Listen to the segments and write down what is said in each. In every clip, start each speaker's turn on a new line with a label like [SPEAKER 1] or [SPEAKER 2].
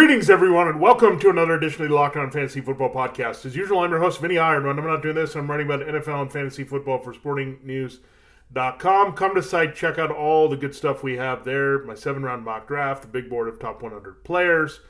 [SPEAKER 1] Greetings, everyone, and welcome to another edition of the Locked On Fantasy Football Podcast. As usual, I'm your host, Vinnie Iyer. I'm not doing this, I'm writing about NFL and fantasy football for sportingnews.com. Come to site, check out all the good stuff we have there. My seven round mock draft, the big board of top 100 players.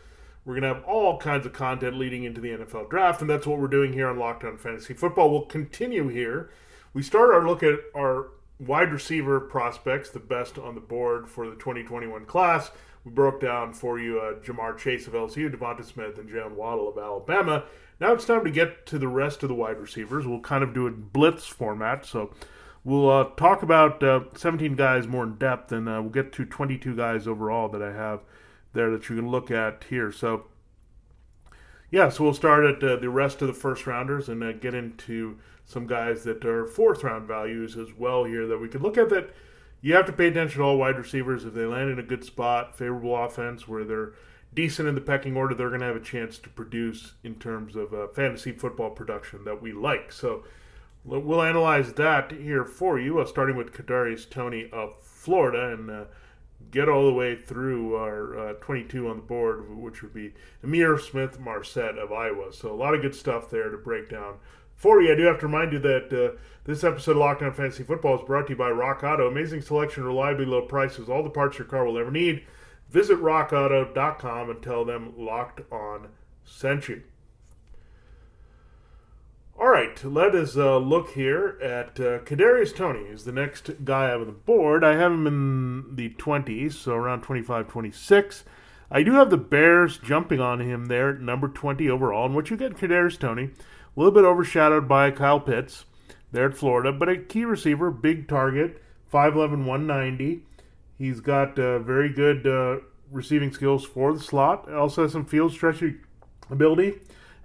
[SPEAKER 1] We're going to have all kinds of content leading into the NFL draft, and that's what we're doing here on Locked On Fantasy Football. We'll continue here. We start our look at our wide receiver prospects, the best on the board for the 2021 class. We broke down for you uh, Ja'Marr Chase of LSU, Devonta Smith, and Jalen Waddle of Alabama. Now it's time to get to the rest of the wide receivers. We'll kind of do a blitz format. So we'll uh, talk about uh, 17 guys more in depth, and uh, we'll get to 22 guys overall that I have there that you can look at here. So, yeah, so we'll start at uh, the rest of the first rounders and uh, get into some guys that are fourth round values as well here that we could look at that you have to pay attention to all wide receivers. If they land in a good spot, favorable offense, where they're decent in the pecking order, they're going to have a chance to produce in terms of uh, fantasy football production that we like. So we'll analyze that here for you, uh, starting with Kadarius Toney of Florida, and uh, get all the way through our uh, 22 on the board, which would be Ihmir Smith Marsette of Iowa. So a lot of good stuff there to break down for you. I do have to remind you that uh, this episode of Locked On Fantasy Football is brought to you by Rock Auto. Amazing selection, reliably low prices, all the parts your car will ever need. Visit rockauto.com and tell them Locked On sent you. All right, let us uh, look here at uh, Kadarius Toney is the next guy on the board. I have him in the 20s, so around 25, 26. I do have the Bears jumping on him there, number 20 overall. And what you get, Kadarius Toney, a little bit overshadowed by Kyle Pitts there at Florida, but a key receiver, big target, 5'11, 190. He's got uh, very good uh, receiving skills for the slot. Also has some field stretching ability.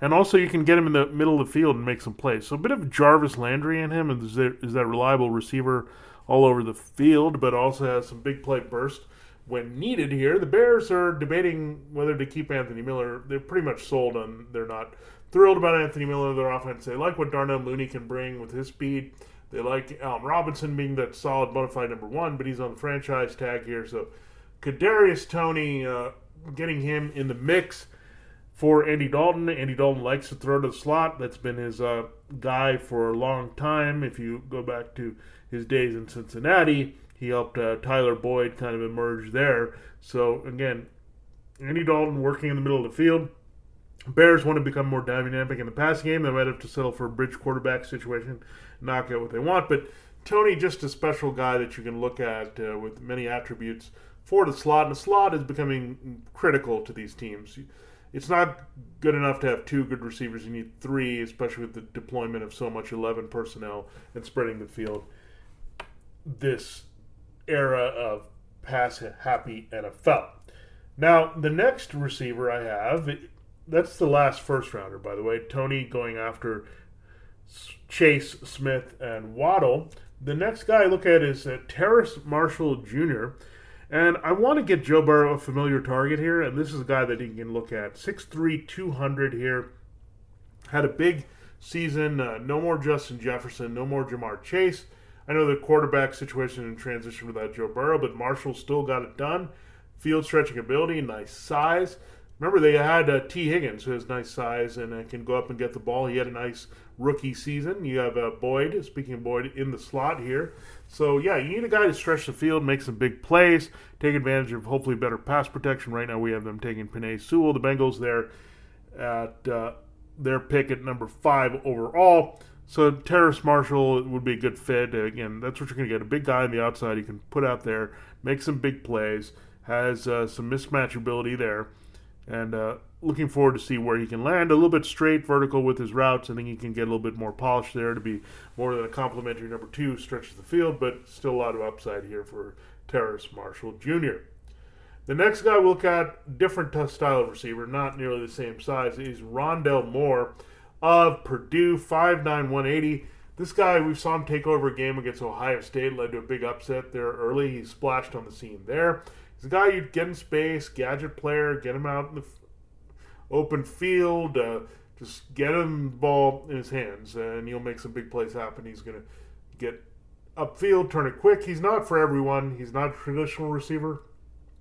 [SPEAKER 1] And also, you can get him in the middle of the field and make some plays. So, a bit of Jarvis Landry in him, is, there, is that reliable receiver all over the field, but also has some big play burst when needed here. The Bears are debating whether to keep Anthony Miller. They're pretty much sold on they're not thrilled about Anthony Miller, their offense. They like what Darnell Mooney can bring with his speed. They like Allen Robinson being that solid bona fide number one, but he's on the franchise tag here. So Kadarius Toney, uh, getting him in the mix for Andy Dalton. Andy Dalton likes to throw to the slot. That's been his uh, guy for a long time. If you go back to his days in Cincinnati, he helped uh, Tyler Boyd kind of emerge there. So again, Andy Dalton working in the middle of the field Bears want to become more dynamic in the passing game. They might have to settle for a bridge quarterback situation, not get what they want. But Toney, just a special guy that you can look at uh, with many attributes for the slot. And the slot is becoming critical to these teams. It's not good enough to have two good receivers. You need three, especially with the deployment of so much 11 personnel and spreading the field. This era of pass happy NFL. Now, the next receiver I have that's the last first rounder, by the way. Toney going after Chase, Smith, and Waddle. The next guy I look at is uh, Terrace Marshall Jr. And I want to get Joe Burrow a familiar target here, and this is a guy that he can look at. 6'3", 200 here. Had a big season. Uh, no more Justin Jefferson. No more Ja'Marr Chase. I know the quarterback situation in transition without Joe Burrow, but Marshall still got it done. Field stretching ability, nice size. Remember, they had uh, Tee Higgins, who has nice size and uh, can go up and get the ball. He had a nice rookie season. You have uh, Boyd, speaking of Boyd, in the slot here. So, yeah, you need a guy to stretch the field, make some big plays, take advantage of hopefully better pass protection. Right now, we have them taking Penei Sewell, the Bengals, there at uh, their pick at number five overall. So, Terrace Marshall would be a good fit. Again, that's what you're going to get a big guy on the outside you can put out there, make some big plays, has uh, some mismatch ability there and uh, looking forward to see where he can land. A little bit straight, vertical with his routes. I think he can get a little bit more polish there to be more than a complimentary number two stretches the field, but still a lot of upside here for Terrace Marshall Jr. The next guy we'll look at, different style of receiver, not nearly the same size, is Rondale Moore of Purdue, 5'9", 180. This guy, we saw him take over a game against Ohio State, led to a big upset there early. He splashed on the scene there. He's a guy you'd get in space, gadget player, get him out in the open field, uh, just get him the ball in his hands, and he'll make some big plays happen. He's going to get upfield, turn it quick. He's not for everyone. He's not a traditional receiver.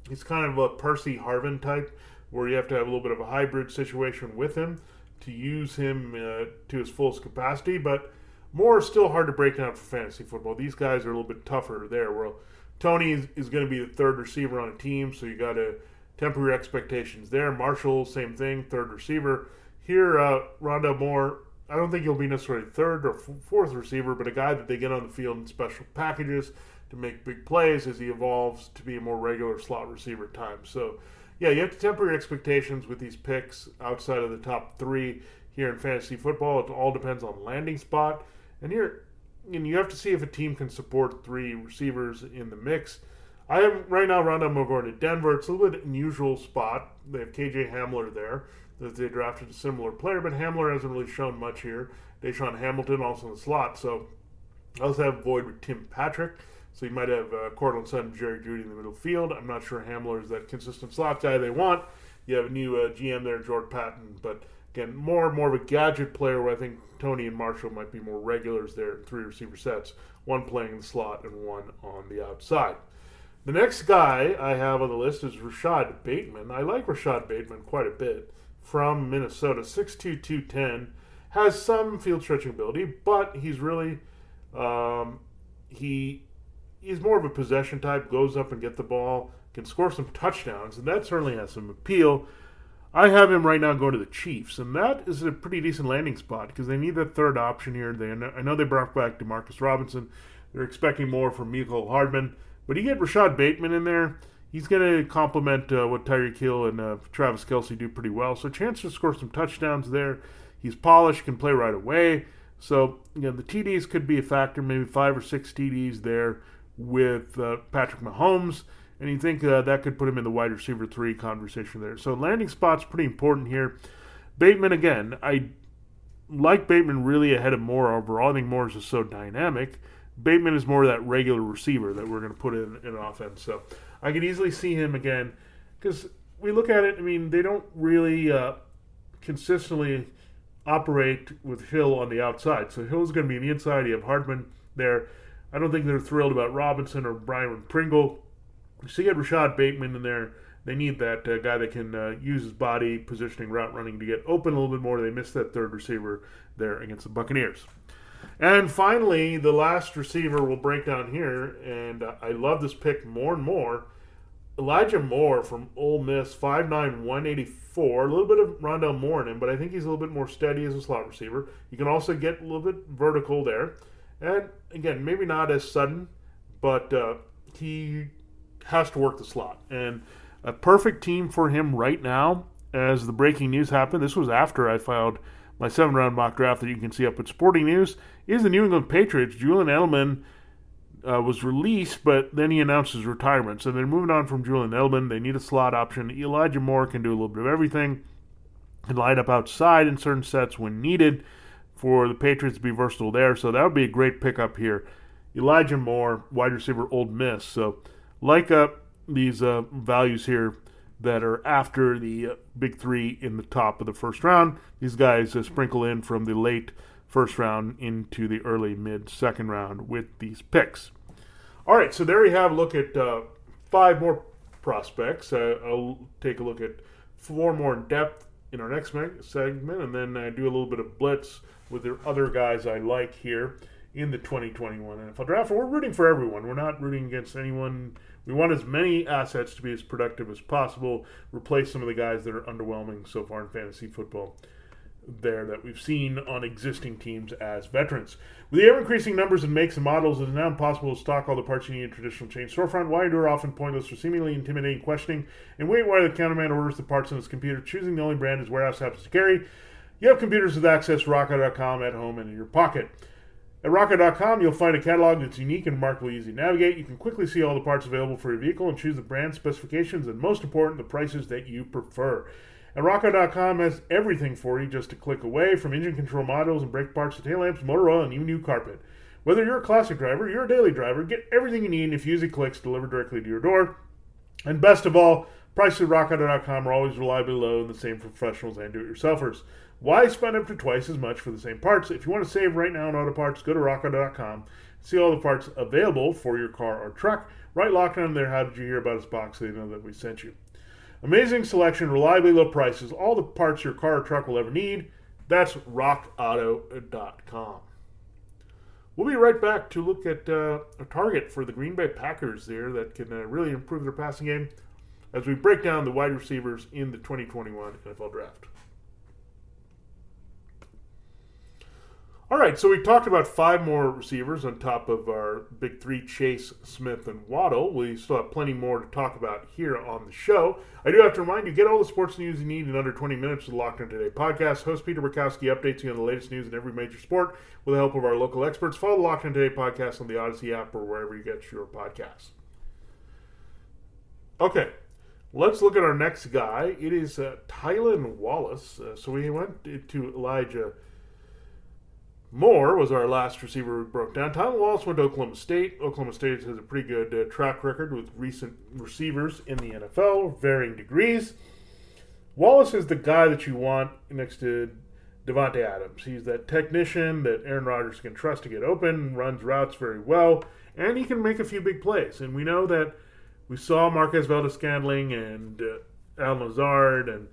[SPEAKER 1] He's kind of a Percy Harvin type, where you have to have a little bit of a hybrid situation with him to use him uh, to his fullest capacity. But more still hard to break down for fantasy football. These guys are a little bit tougher there. Well, Toney is, is going to be the third receiver on a team, so you got to temper your expectations there. Marshall, same thing, third receiver. Here, uh, Moore, I don't think he'll be necessarily third or f- fourth receiver, but a guy that they get on the field in special packages to make big plays as he evolves to be a more regular slot receiver at times. So, yeah, you have to temper your expectations with these picks outside of the top three here in fantasy football. It all depends on landing spot. And here, and you have to see if a team can support three receivers in the mix. I am right now. Rondale Moore going to Denver. It's a little bit unusual spot. They have KJ Hamler there that they drafted a similar player, but Hamler hasn't really shown much here. DaeSean Hamilton also in the slot. So I also have void with Tim Patrick. So you might have uh, Courtland Sutton, Jerry Jeudy in the middle field. I'm not sure Hamler is that consistent slot guy they want. You have a new uh, GM there, George Patton, but again, more and more of a gadget player. Where I think Toney and Marshall might be more regulars there. in Three receiver sets, one playing in the slot and one on the outside. The next guy I have on the list is Rashod Bateman. I like Rashod Bateman quite a bit from Minnesota, 6'2", 210. Has some field stretching ability, but he's really um, he he's more of a possession type. Goes up and get the ball, can score some touchdowns, and that certainly has some appeal. I have him right now go to the Chiefs, and that is a pretty decent landing spot because they need that third option here. They I know they brought back Demarcus Robinson. They're expecting more from Mecole Hardman, but you get Rashod Bateman in there he's going to complement uh, what Tyreek Hill and uh, Travis Kelce do pretty well. So chance to score some touchdowns there. He's polished, can play right away. So you know the TDs could be a factor, maybe five or six TDs there with uh, Patrick Mahomes, and you think uh, that could put him in the wide receiver three conversation there. So landing spot's pretty important here. Bateman again, I like Bateman really ahead of Moore overall. I think Moore is just so dynamic. Bateman is more that regular receiver that we're going to put in in offense. So I could easily see him again because we look at it. I mean, they don't really uh, consistently operate with Hill on the outside. So Hill's going to be on the inside. You have Hardman there. I don't think they're thrilled about Robinson or Byron Pringle. So you get Rashod Bateman in there. They need that uh, guy that can uh, use his body, positioning, route running to get open a little bit more. They missed that third receiver there against the Buccaneers. And finally, the last receiver we'll break down here, and uh, I love this pick more and more. Elijah Moore from Ole Miss, 5'9", 184. A little bit of Rondale Moore in him, but I think he's a little bit more steady as a slot receiver. You can also get a little bit vertical there. And again, maybe not as sudden, but uh, he has to work the slot. And a perfect team for him right now, as the breaking news happened. This was after I filed my seven round mock draft that you can see up at Sporting News, is the New England Patriots. Julian Edelman uh, was released, but then he announced his retirement. So they're moving on from Julian Edelman. They need a slot option. Elijah Moore can do a little bit of everything, can light up outside in certain sets when needed for the Patriots to be versatile there. So that would be a great pickup here. Elijah Moore, wide receiver, Ole Miss. So like up these uh, values here that are after the uh, big three in the top of the first round. These guys uh, sprinkle in from the late first round into the early mid second round with these picks. All right, so there we have a look at uh, five more prospects. Uh, I'll take a look at four more in depth in our next segment, and then uh, do a little bit of blitz with the other guys I like here in the 2021 NFL Draft. We're rooting for everyone. We're not rooting against anyone we want as many assets to be as productive as possible, replace some of the guys that are underwhelming so far in fantasy football there that we've seen on existing teams as veterans. With the ever increasing numbers of makes and models, it is now impossible to stock all the parts you need in traditional chain storefront. Why endure often pointless or seemingly intimidating questioning and wait while the counterman orders the parts on his computer, choosing the only brand his warehouse happens to carry? You have computers with access rockauto.com at home and in your pocket. At rockauto.com, you'll find a catalog that's unique and remarkably easy to navigate. You can quickly see all the parts available for your vehicle and choose the brand specifications and, most important, the prices that you prefer. And RockAuto.com has everything for you just a click away from engine control modules and brake parts to tail lamps, motor oil, and even new carpet. Whether you're a classic driver, you're a daily driver, get everything you need in a few easy clicks delivered directly to your door. And best of all, prices at RockAuto.com are always reliably low and the same for professionals and do-it-yourselfers. Why spend up to twice as much for the same parts? If you want to save right now on auto parts, go to rockauto.com. See all the parts available for your car or truck. Right locked on there, how did you hear about us box so they know that we sent you. Amazing selection, reliably low prices, all the parts your car or truck will ever need. That's rockauto.com. We'll be right back to look at uh, a target for the Green Bay Packers there that can uh, really improve their passing game as we break down the wide receivers in the 2021 NFL Draft. All right, so we talked about five more receivers on top of our big three Chase, Smith, and Waddle. We still have plenty more to talk about here on the show. I do have to remind you get all the sports news you need in under 20 minutes with Locked On Today podcast. Host Peter Bukowski updates you on the latest news in every major sport with the help of our local experts. Follow the Locked On Today podcast on the Audacy app or wherever you get your podcasts. Okay, let's look at our next guy. It is uh, Tylan Wallace. Uh, so we went to Elijah Moore was our last receiver we broke down. Tylan Wallace went to Oklahoma State. Oklahoma State has a pretty good uh, track record with recent receivers in the NFL, varying degrees. Wallace is the guy that you want next to Davante Adams. He's that technician that Aaron Rodgers can trust to get open, runs routes very well, and he can make a few big plays. And we know that we saw Marquez Valdes-Scantling and uh, Al Lazard and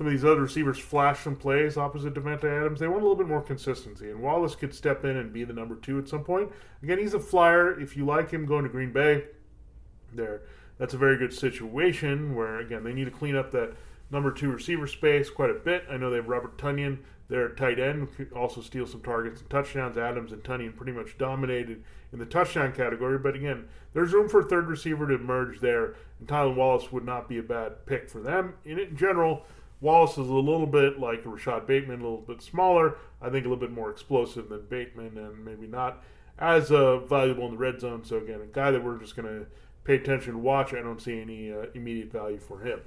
[SPEAKER 1] some of these other receivers flash some plays opposite Davante Adams. They want a little bit more consistency, and Wallace could step in and be the number two at some point. Again, he's a flyer. If you like him going to Green Bay, there, that's a very good situation. Where again, they need to clean up that number two receiver space quite a bit. I know they have Robert Tonyan, their tight end, also steal some targets and touchdowns. Adams and Tonyan pretty much dominated in the touchdown category, but again, there's room for a third receiver to emerge there, and Tylan Wallace would not be a bad pick for them. In general Wallace is a little bit like Rashod Bateman, a little bit smaller. I think a little bit more explosive than Bateman, and maybe not as uh, valuable in the red zone. So again, a guy that we're just going to pay attention to watch. I don't see any uh, immediate value for him.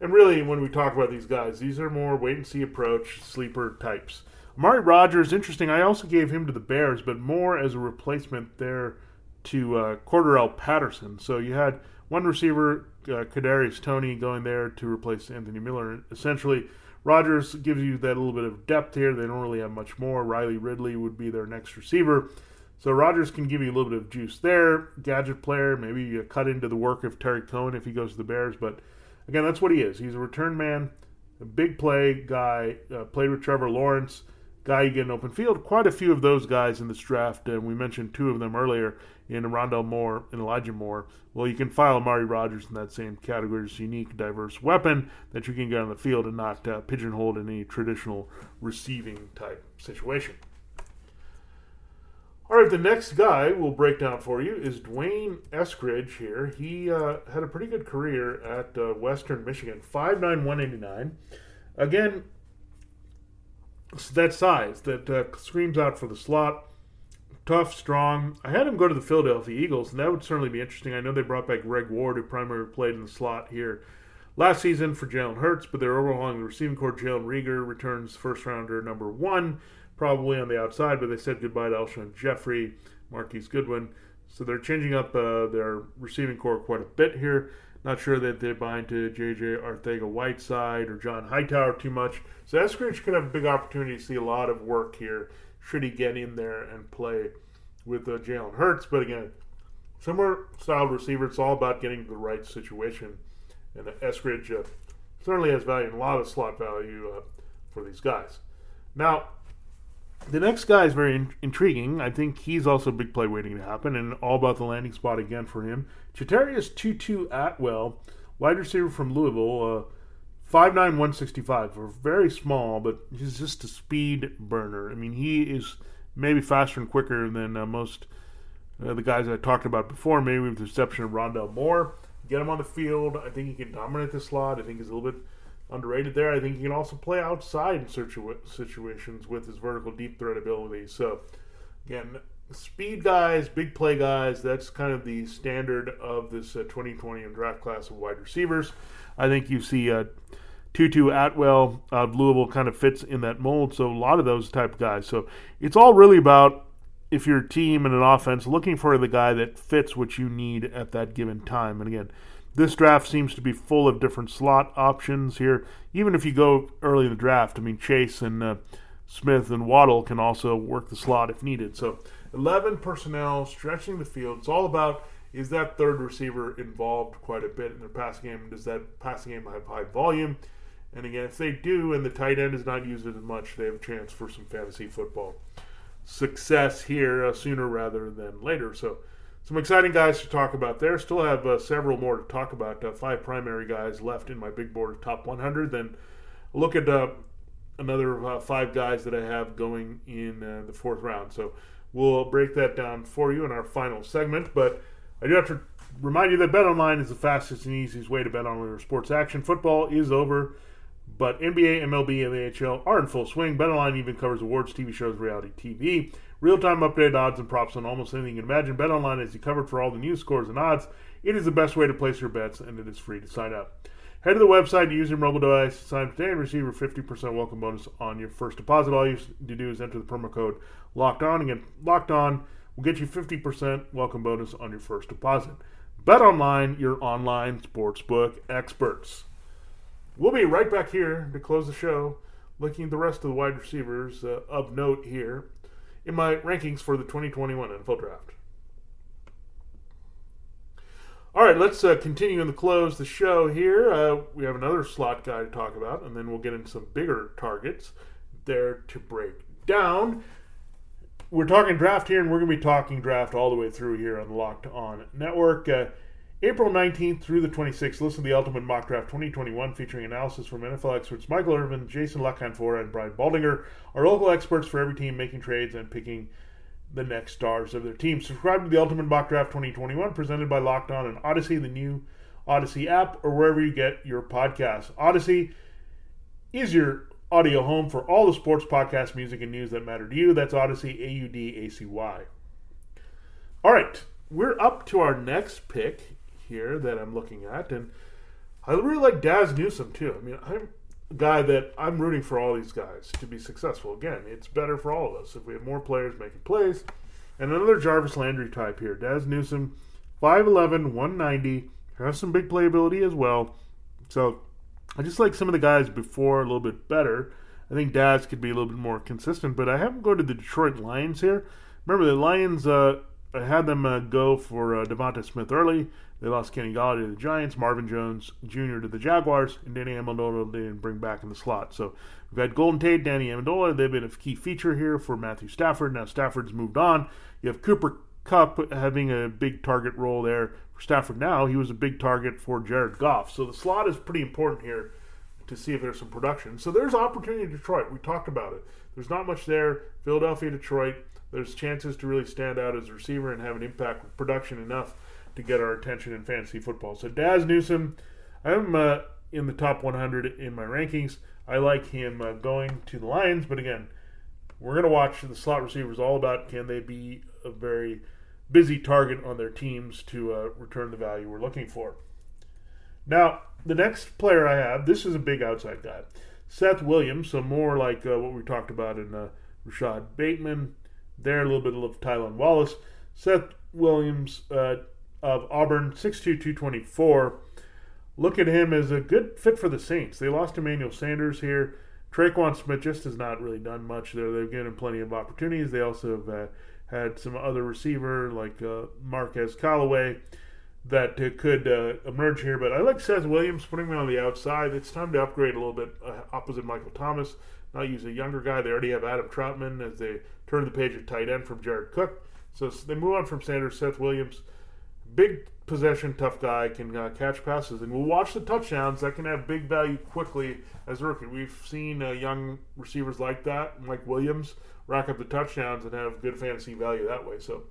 [SPEAKER 1] And really, when we talk about these guys, these are more wait and see approach, sleeper types. Amari Rodgers, interesting. I also gave him to the Bears, but more as a replacement there to uh, Cordarrelle Patterson. So you had one receiver, uh, Kadarius Toney going there to replace Anthony Miller. Essentially, Rodgers gives you that little bit of depth here. They don't really have much more. Riley Ridley would be their next receiver. So Rodgers can give you a little bit of juice there. Gadget player, maybe you cut into the work of Tarik Cohen if he goes to the Bears. But again, that's what he is. He's a return man, a big play guy. Uh, played with Trevor Lawrence, guy you get an open field. Quite a few of those guys in this draft, and we mentioned two of them earlier in Rondale Moore and Elijah Moore. Well, you can file Amari Rodgers in that same category as unique, diverse weapon that you can get on the field and not uh, pigeonholed in any traditional receiving type situation. All right, the next guy we'll break down for you is D'Wayne Eskridge here. He uh, had a pretty good career at uh, Western Michigan, 5'9", 189. Again, that size that uh, screams out for the slot tough, strong. I had him go to the Philadelphia Eagles, and that would certainly be interesting. I know they brought back Greg Ward, who primarily played in the slot here last season for Jalen Hurts, but they're overhauling the receiving corps. Jalen Reagor returns first rounder number one, probably on the outside, but they said goodbye to Alshon Jeffery, Marquise Goodwin. So they're changing up uh, their receiving corps quite a bit here. Not sure that they're buying to J.J. Arcega-Whiteside or John Hightower too much. So Eskridge could have a big opportunity to see a lot of work here should he get in there and play with uh, Jalen Hurts. But again, similar style receiver. It's all about getting the right situation. And Eskridge uh, certainly has value and a lot of slot value uh, for these guys. Now, the next guy is very in- intriguing. I think he's also a big play waiting to happen, and all about the landing spot again for him. Chatarius Tutu Atwell, wide receiver from Louisville, uh, 5'9", 165. We're very small, but he's just a speed burner. I mean, he is maybe faster and quicker than uh, most uh, the guys I talked about before, maybe with the exception of Rondale Moore. Get him on the field. I think he can dominate the slot. I think he's a little bit underrated there. I think he can also play outside in certain situations with his vertical deep threat ability. So, Again, speed guys, big play guys, that's kind of the standard of this uh, 2020 draft class of wide receivers. I think you see uh, Tutu Atwell of Louisville kind of fits in that mold. So a lot of those type of guys. So it's all really about if your team and an offense looking for the guy that fits what you need at that given time. And again, this draft seems to be full of different slot options here. Even if you go early in the draft, I mean Chase and uh, Smith and Waddle can also work the slot if needed. So 11 personnel stretching the field. It's all about is that third receiver involved quite a bit in their passing game? Does that passing game have high volume? And again, if they do and the tight end is not used as much, they have a chance for some fantasy football success here uh, sooner rather than later. So, some exciting guys to talk about there. Still have uh, several more to talk about. Uh, five primary guys left in my big board of top 100. Then look at uh, another uh, five guys that I have going in uh, the fourth round. So, we'll break that down for you in our final segment. But I do have to remind you that BetOnline is the fastest and easiest way to bet on your sports action. Football is over. But NBA, MLB, and the NHL are in full swing. BetOnline even covers awards, TV shows, reality TV, real-time updated odds and props on almost anything you can imagine. BetOnline is you covered for all the news, scores, and odds. It is the best way to place your bets, and it is free to sign up. Head to the website, use your mobile device, sign up today, and receive a 50% welcome bonus on your first deposit. All you have to do is enter the promo code Locked On. Again, Locked On will get you 50% welcome bonus on your first deposit. BetOnline, your online sportsbook experts. We'll be right back here to close the show, looking at the rest of the wide receivers uh, of note here in my rankings for the 2021 NFL Draft. All right, let's uh, continue in the close the show here. Uh, we have another slot guy to talk about, and then we'll get into some bigger targets there to break down. We're talking draft here, and we're going to be talking draft all the way through here on the Locked On Network. April 19th through the 26th, listen to the Ultimate Mock Draft 2021 featuring analysis from NFL experts Michael Irvin, Jason LaCanfora, and Brian Baldinger, our local experts for every team making trades and picking the next stars of their team. Subscribe to the Ultimate Mock Draft 2021 presented by Locked On and Audacy, the new Audacy app, or wherever you get your podcasts. Audacy is your audio home for all the sports, podcast, music, and news that matter to you. That's Audacy, A U D A C Y. All right, we're up to our next pick here that I'm looking at, and I really like Dazz Newsome too. I mean, I'm a guy that I'm rooting for all these guys to be successful. Again, it's better for all of us if we have more players making plays. And another Jarvis Landry type here, Dazz Newsome, 5'11", 190, has some big playability as well. So I just like some of the guys before a little bit better. I think Dazz could be a little bit more consistent, but I haven't go to the Detroit Lions here. Remember, the Lions, uh, I had them uh, go for uh, Devonta Smith early. They lost Kenny Golladay to the Giants, Marvin Jones Jr. to the Jaguars, and Danny Amendola they didn't bring back in the slot. So we've had Golden Tate, Danny Amendola. They've been a key feature here for Matthew Stafford. Now Stafford's moved on. You have Cooper Kupp having a big target role there for Stafford now. He was a big target for Jared Goff. So the slot is pretty important here to see if there's some production. So there's opportunity in Detroit. We talked about it. There's not much there. Philadelphia, Detroit. There's chances to really stand out as a receiver and have an impact with production enough to get our attention in fantasy football. So Dazz Newsome, I'm uh, in the top 100 in my rankings. I like him uh, going to the Lions, but again, we're going to watch the slot receivers all about can they be a very busy target on their teams to uh, return the value we're looking for. Now, the next player I have, this is a big outside guy. Seth Williams, so more like uh, what we talked about in uh, Rashod Bateman. There, a little bit of Tylan Wallace. Seth Williams, uh, of Auburn, 6'2", 224. Look at him as a good fit for the Saints. They lost Emmanuel Sanders here. Tre'Quan Smith just has not really done much there. They've given him plenty of opportunities. They also have uh, had some other receiver like uh, Marquez Callaway that could uh, emerge here. But I like Seth Williams putting him on the outside. It's time to upgrade a little bit uh, opposite Michael Thomas. Not use a younger guy. They already have Adam Trautman as they turn the page at tight end from Jared Cook. So they move on from Sanders. Seth Williams big possession, tough guy, can uh, catch passes, and we'll watch the touchdowns that can have big value quickly as a rookie. We've seen uh, young receivers like that, Mike Williams, rack up the touchdowns and have good fantasy value that way. So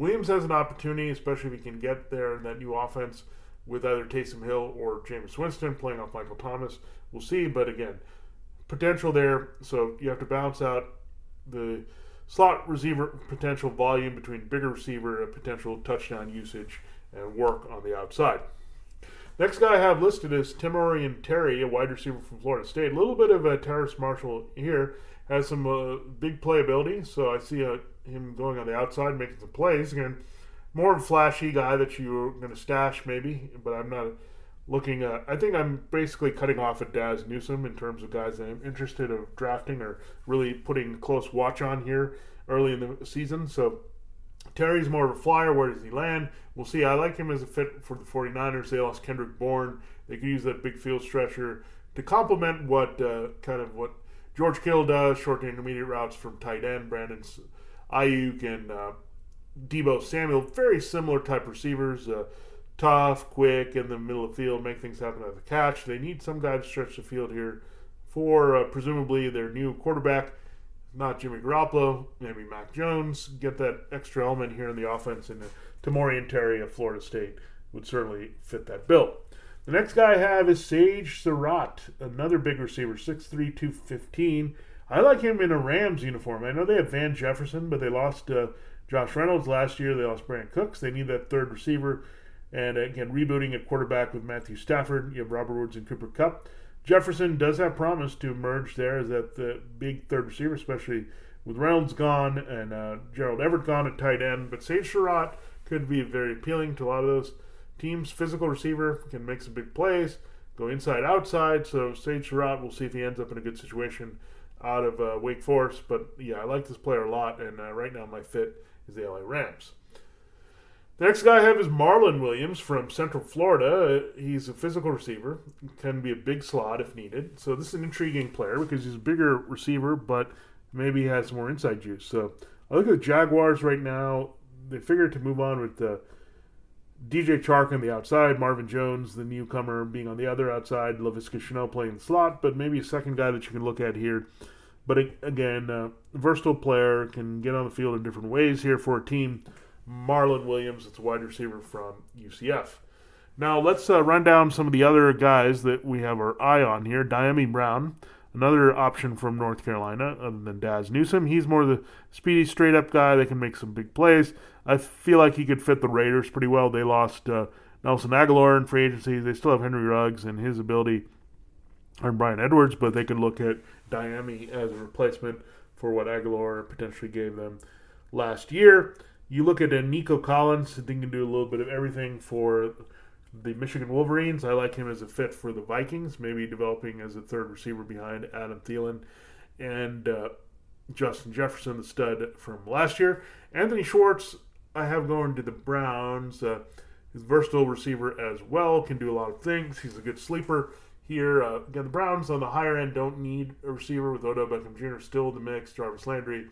[SPEAKER 1] Williams has an opportunity, especially if he can get there in that new offense with either Taysom Hill or Jameis Winston playing off Michael Thomas. We'll see, but again, potential there. So you have to balance out the slot receiver potential volume between bigger receiver and potential touchdown usage and work on the outside. Next guy I have listed is Tamorrion Terry, a wide receiver from Florida State. A little bit of a Terrace Marshall here. Has some uh, big playability, so I see uh, him going on the outside, making some plays. Again, more of a flashy guy that you're going to stash maybe, but I'm not looking at. I think I'm basically cutting off at Dazz Newsome in terms of guys that I'm interested of drafting or really putting close watch on here early in the season. So Terry's more of a flyer. Where does he land? We'll see. I like him as a fit for the 49ers. They lost Kendrick Bourne. They could use that big field stretcher to complement what uh, kind of what George Kittle does, short to intermediate routes from tight end. Brandon Aiyuk and uh, Deebo Samuel, very similar type receivers. Uh, tough, quick in the middle of the field, make things happen at the catch. They need some guy to stretch the field here for uh, presumably their new quarterback, not Jimmy Garoppolo, maybe Mac Jones. Get that extra element here in the offense, and uh, Tamorrion Terry of Florida State would certainly fit that bill. The next guy I have is Sage Surratt, another big receiver, 6'3", 215. I like him in a Rams uniform. I know they have Van Jefferson, but they lost uh, Josh Reynolds last year. They lost Brandin Cooks. They need that third receiver. And again, rebooting at quarterback with Matthew Stafford, you have Robert Woods and Cooper Kupp. Jefferson does have promise to emerge there as that the big third receiver, especially with Reynolds gone and uh, Gerald Everett gone at tight end. But Sage Surratt could be very appealing to a lot of those teams. Physical receiver can make some big plays, go inside, outside. So Sage Surratt, we'll see if he ends up in a good situation out of uh, Wake Forest. But yeah, I like this player a lot, and uh, right now my fit is the LA Rams. The next guy I have is Marlon Williams from Central Florida. He's a physical receiver, can be a big slot if needed. So this is an intriguing player because he's a bigger receiver, but maybe he has more inside juice. So I look at the Jaguars right now. They figured to move on with the DJ Chark on the outside, Marvin Jones, the newcomer, being on the other outside, Laviska Shenault playing slot, but maybe a second guy that you can look at here. But again, uh, versatile player, can get on the field in different ways here for a team Marlon Williams. It's a wide receiver from UCF. Now let's uh, run down some of the other guys that we have our eye on here. Dyami Brown, another option from North Carolina, other than Dazz Newsome. He's more the speedy, straight up guy that can make some big plays. I feel like he could fit the Raiders pretty well. They lost uh, Nelson Agholor in free agency. They still have Henry Ruggs and his ability, and Bryan Edwards, but they could look at Dyami as a replacement for what Agholor potentially gave them last year. You look at Nico Collins, I think can do a little bit of everything for the Michigan Wolverines. I like him as a fit for the Vikings, maybe developing as a third receiver behind Adam Thielen and uh, Justin Jefferson, the stud from last year. Anthony Schwartz, I have going to the Browns. Uh, he's a versatile receiver as well, can do a lot of things. He's a good sleeper here. Uh, again, the Browns on the higher end don't need a receiver with Odell Beckham Jr. still in the mix, Jarvis Landry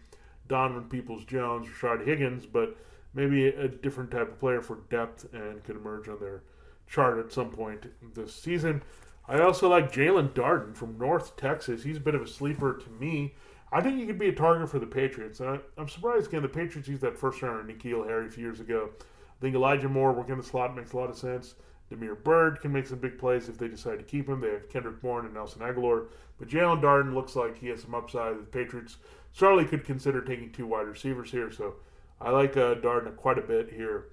[SPEAKER 1] Donovan Peoples Jones, Rashard Higgins, but maybe a different type of player for depth and could emerge on their chart at some point this season. I also like Jaelon Darden from North Texas. He's a bit of a sleeper to me. I think he could be a target for the Patriots. And I, am surprised again the Patriots used that first rounder N'Keal Harry a few years ago. I think Elijah Moore working the slot makes a lot of sense. Damiere Byrd can make some big plays if they decide to keep him. They have Kendrick Bourne and Nelson Agholor. But Jaelon Darden looks like he has some upside. The Patriots certainly could consider taking two wide receivers here. So I like uh, Darden quite a bit here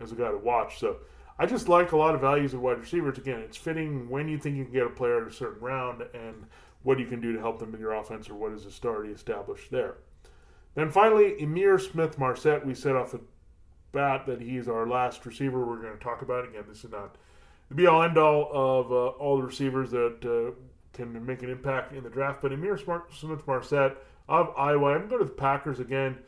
[SPEAKER 1] as a guy to watch. So I just like a lot of values of wide receivers. Again, it's fitting when you think you can get a player at a certain round and what you can do to help them in your offense or what is a already established there. Then finally, Ihmir Smith Marsette. We said off the bat that he's our last receiver we're going to talk about. Again, this is not the be all end all of uh, all the receivers that uh, can make an impact in the draft. But Ihmir Smith Marsette of Iowa. I'm going to the Packers again,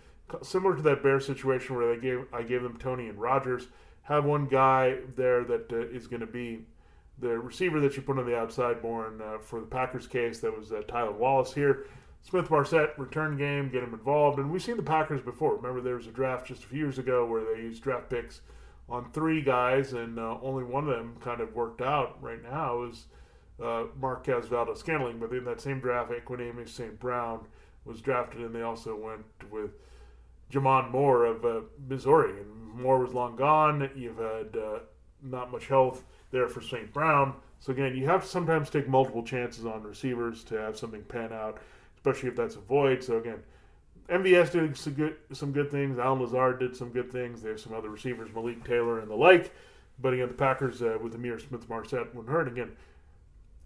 [SPEAKER 1] similar to that Bear situation where they gave I gave them Toney and Rodgers. Have one guy there that uh, is going to be the receiver that you put on the outside, born uh, for the Packers case. That was uh, Tylan Wallace here. Smith Marsette return game, get him involved, and we've seen the Packers before. Remember, there was a draft just a few years ago where they used draft picks on three guys, and uh, only one of them kind of worked out. Right now is uh, Marquez Valdes Scantling. but in that same draft, Equanimeous St. Brown was drafted, and they also went with J'Mon Moore of uh, Missouri. And Moore was long gone. You've had uh, not much health there for St. Brown. So again, you have to sometimes take multiple chances on receivers to have something pan out, especially if that's a void. So again, MVS did some good, some good things. Allen Lazard did some good things. There's some other receivers, Malik Taylor and the like. But again, the Packers uh, with Ihmir Smith Marsette when hurt again.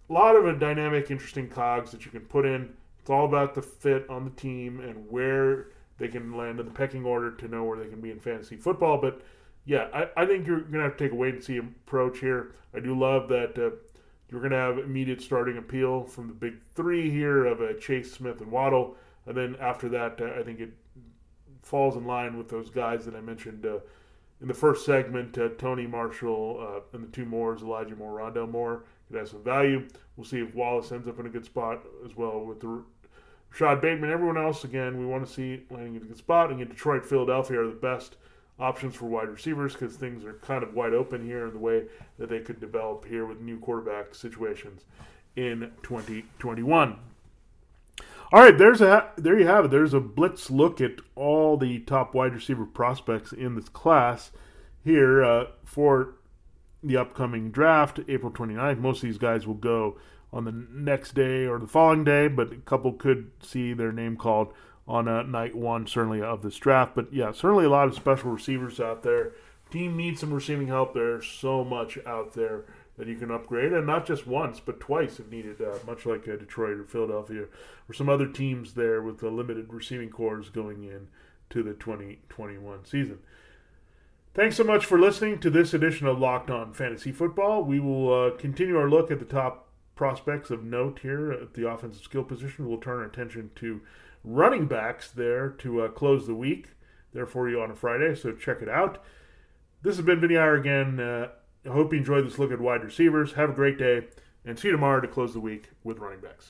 [SPEAKER 1] A lot of a dynamic, interesting cogs that you can put in. It's all about the fit on the team and where they can land in the pecking order to know where they can be in fantasy football. But yeah, I, I think you're going to have to take a wait and see approach here. I do love that uh, you're going to have immediate starting appeal from the big three here of uh, Chase, Smith, and Waddle. And then after that, uh, I think it falls in line with those guys that I mentioned uh, in the first segment uh, Toney Marshall uh, and the two Moores, Elijah Moore, Rondale Moore. It has some value. We'll see if Wallace ends up in a good spot as well with the Rashod Bateman. Everyone else, again, we want to see landing in a good spot. And Detroit, Philadelphia are the best options for wide receivers because things are kind of wide open here in the way that they could develop here with new quarterback situations in 2021. All right, there's a there you have it. There's a blitz look at all the top wide receiver prospects in this class here uh, for the upcoming draft, April 29th. Most of these guys will go on the next day or the following day, but a couple could see their name called on uh, night one, certainly of this draft. But yeah, certainly a lot of special receivers out there. Team needs some receiving help. There's so much out there that you can upgrade, and not just once, but twice if needed, uh, much like uh, Detroit or Philadelphia or some other teams there with the limited receiving cores going in to the 2021 season. Thanks so much for listening to this edition of Locked On Fantasy Football. We will uh, continue our look at the top prospects of note here at the offensive skill position. We'll turn our attention to running backs there to uh, close the week there for you on a Friday, so check it out. This has been Vinnie Iyer again. Uh, I hope you enjoyed this look at wide receivers. Have a great day, and see you tomorrow to close the week with running backs.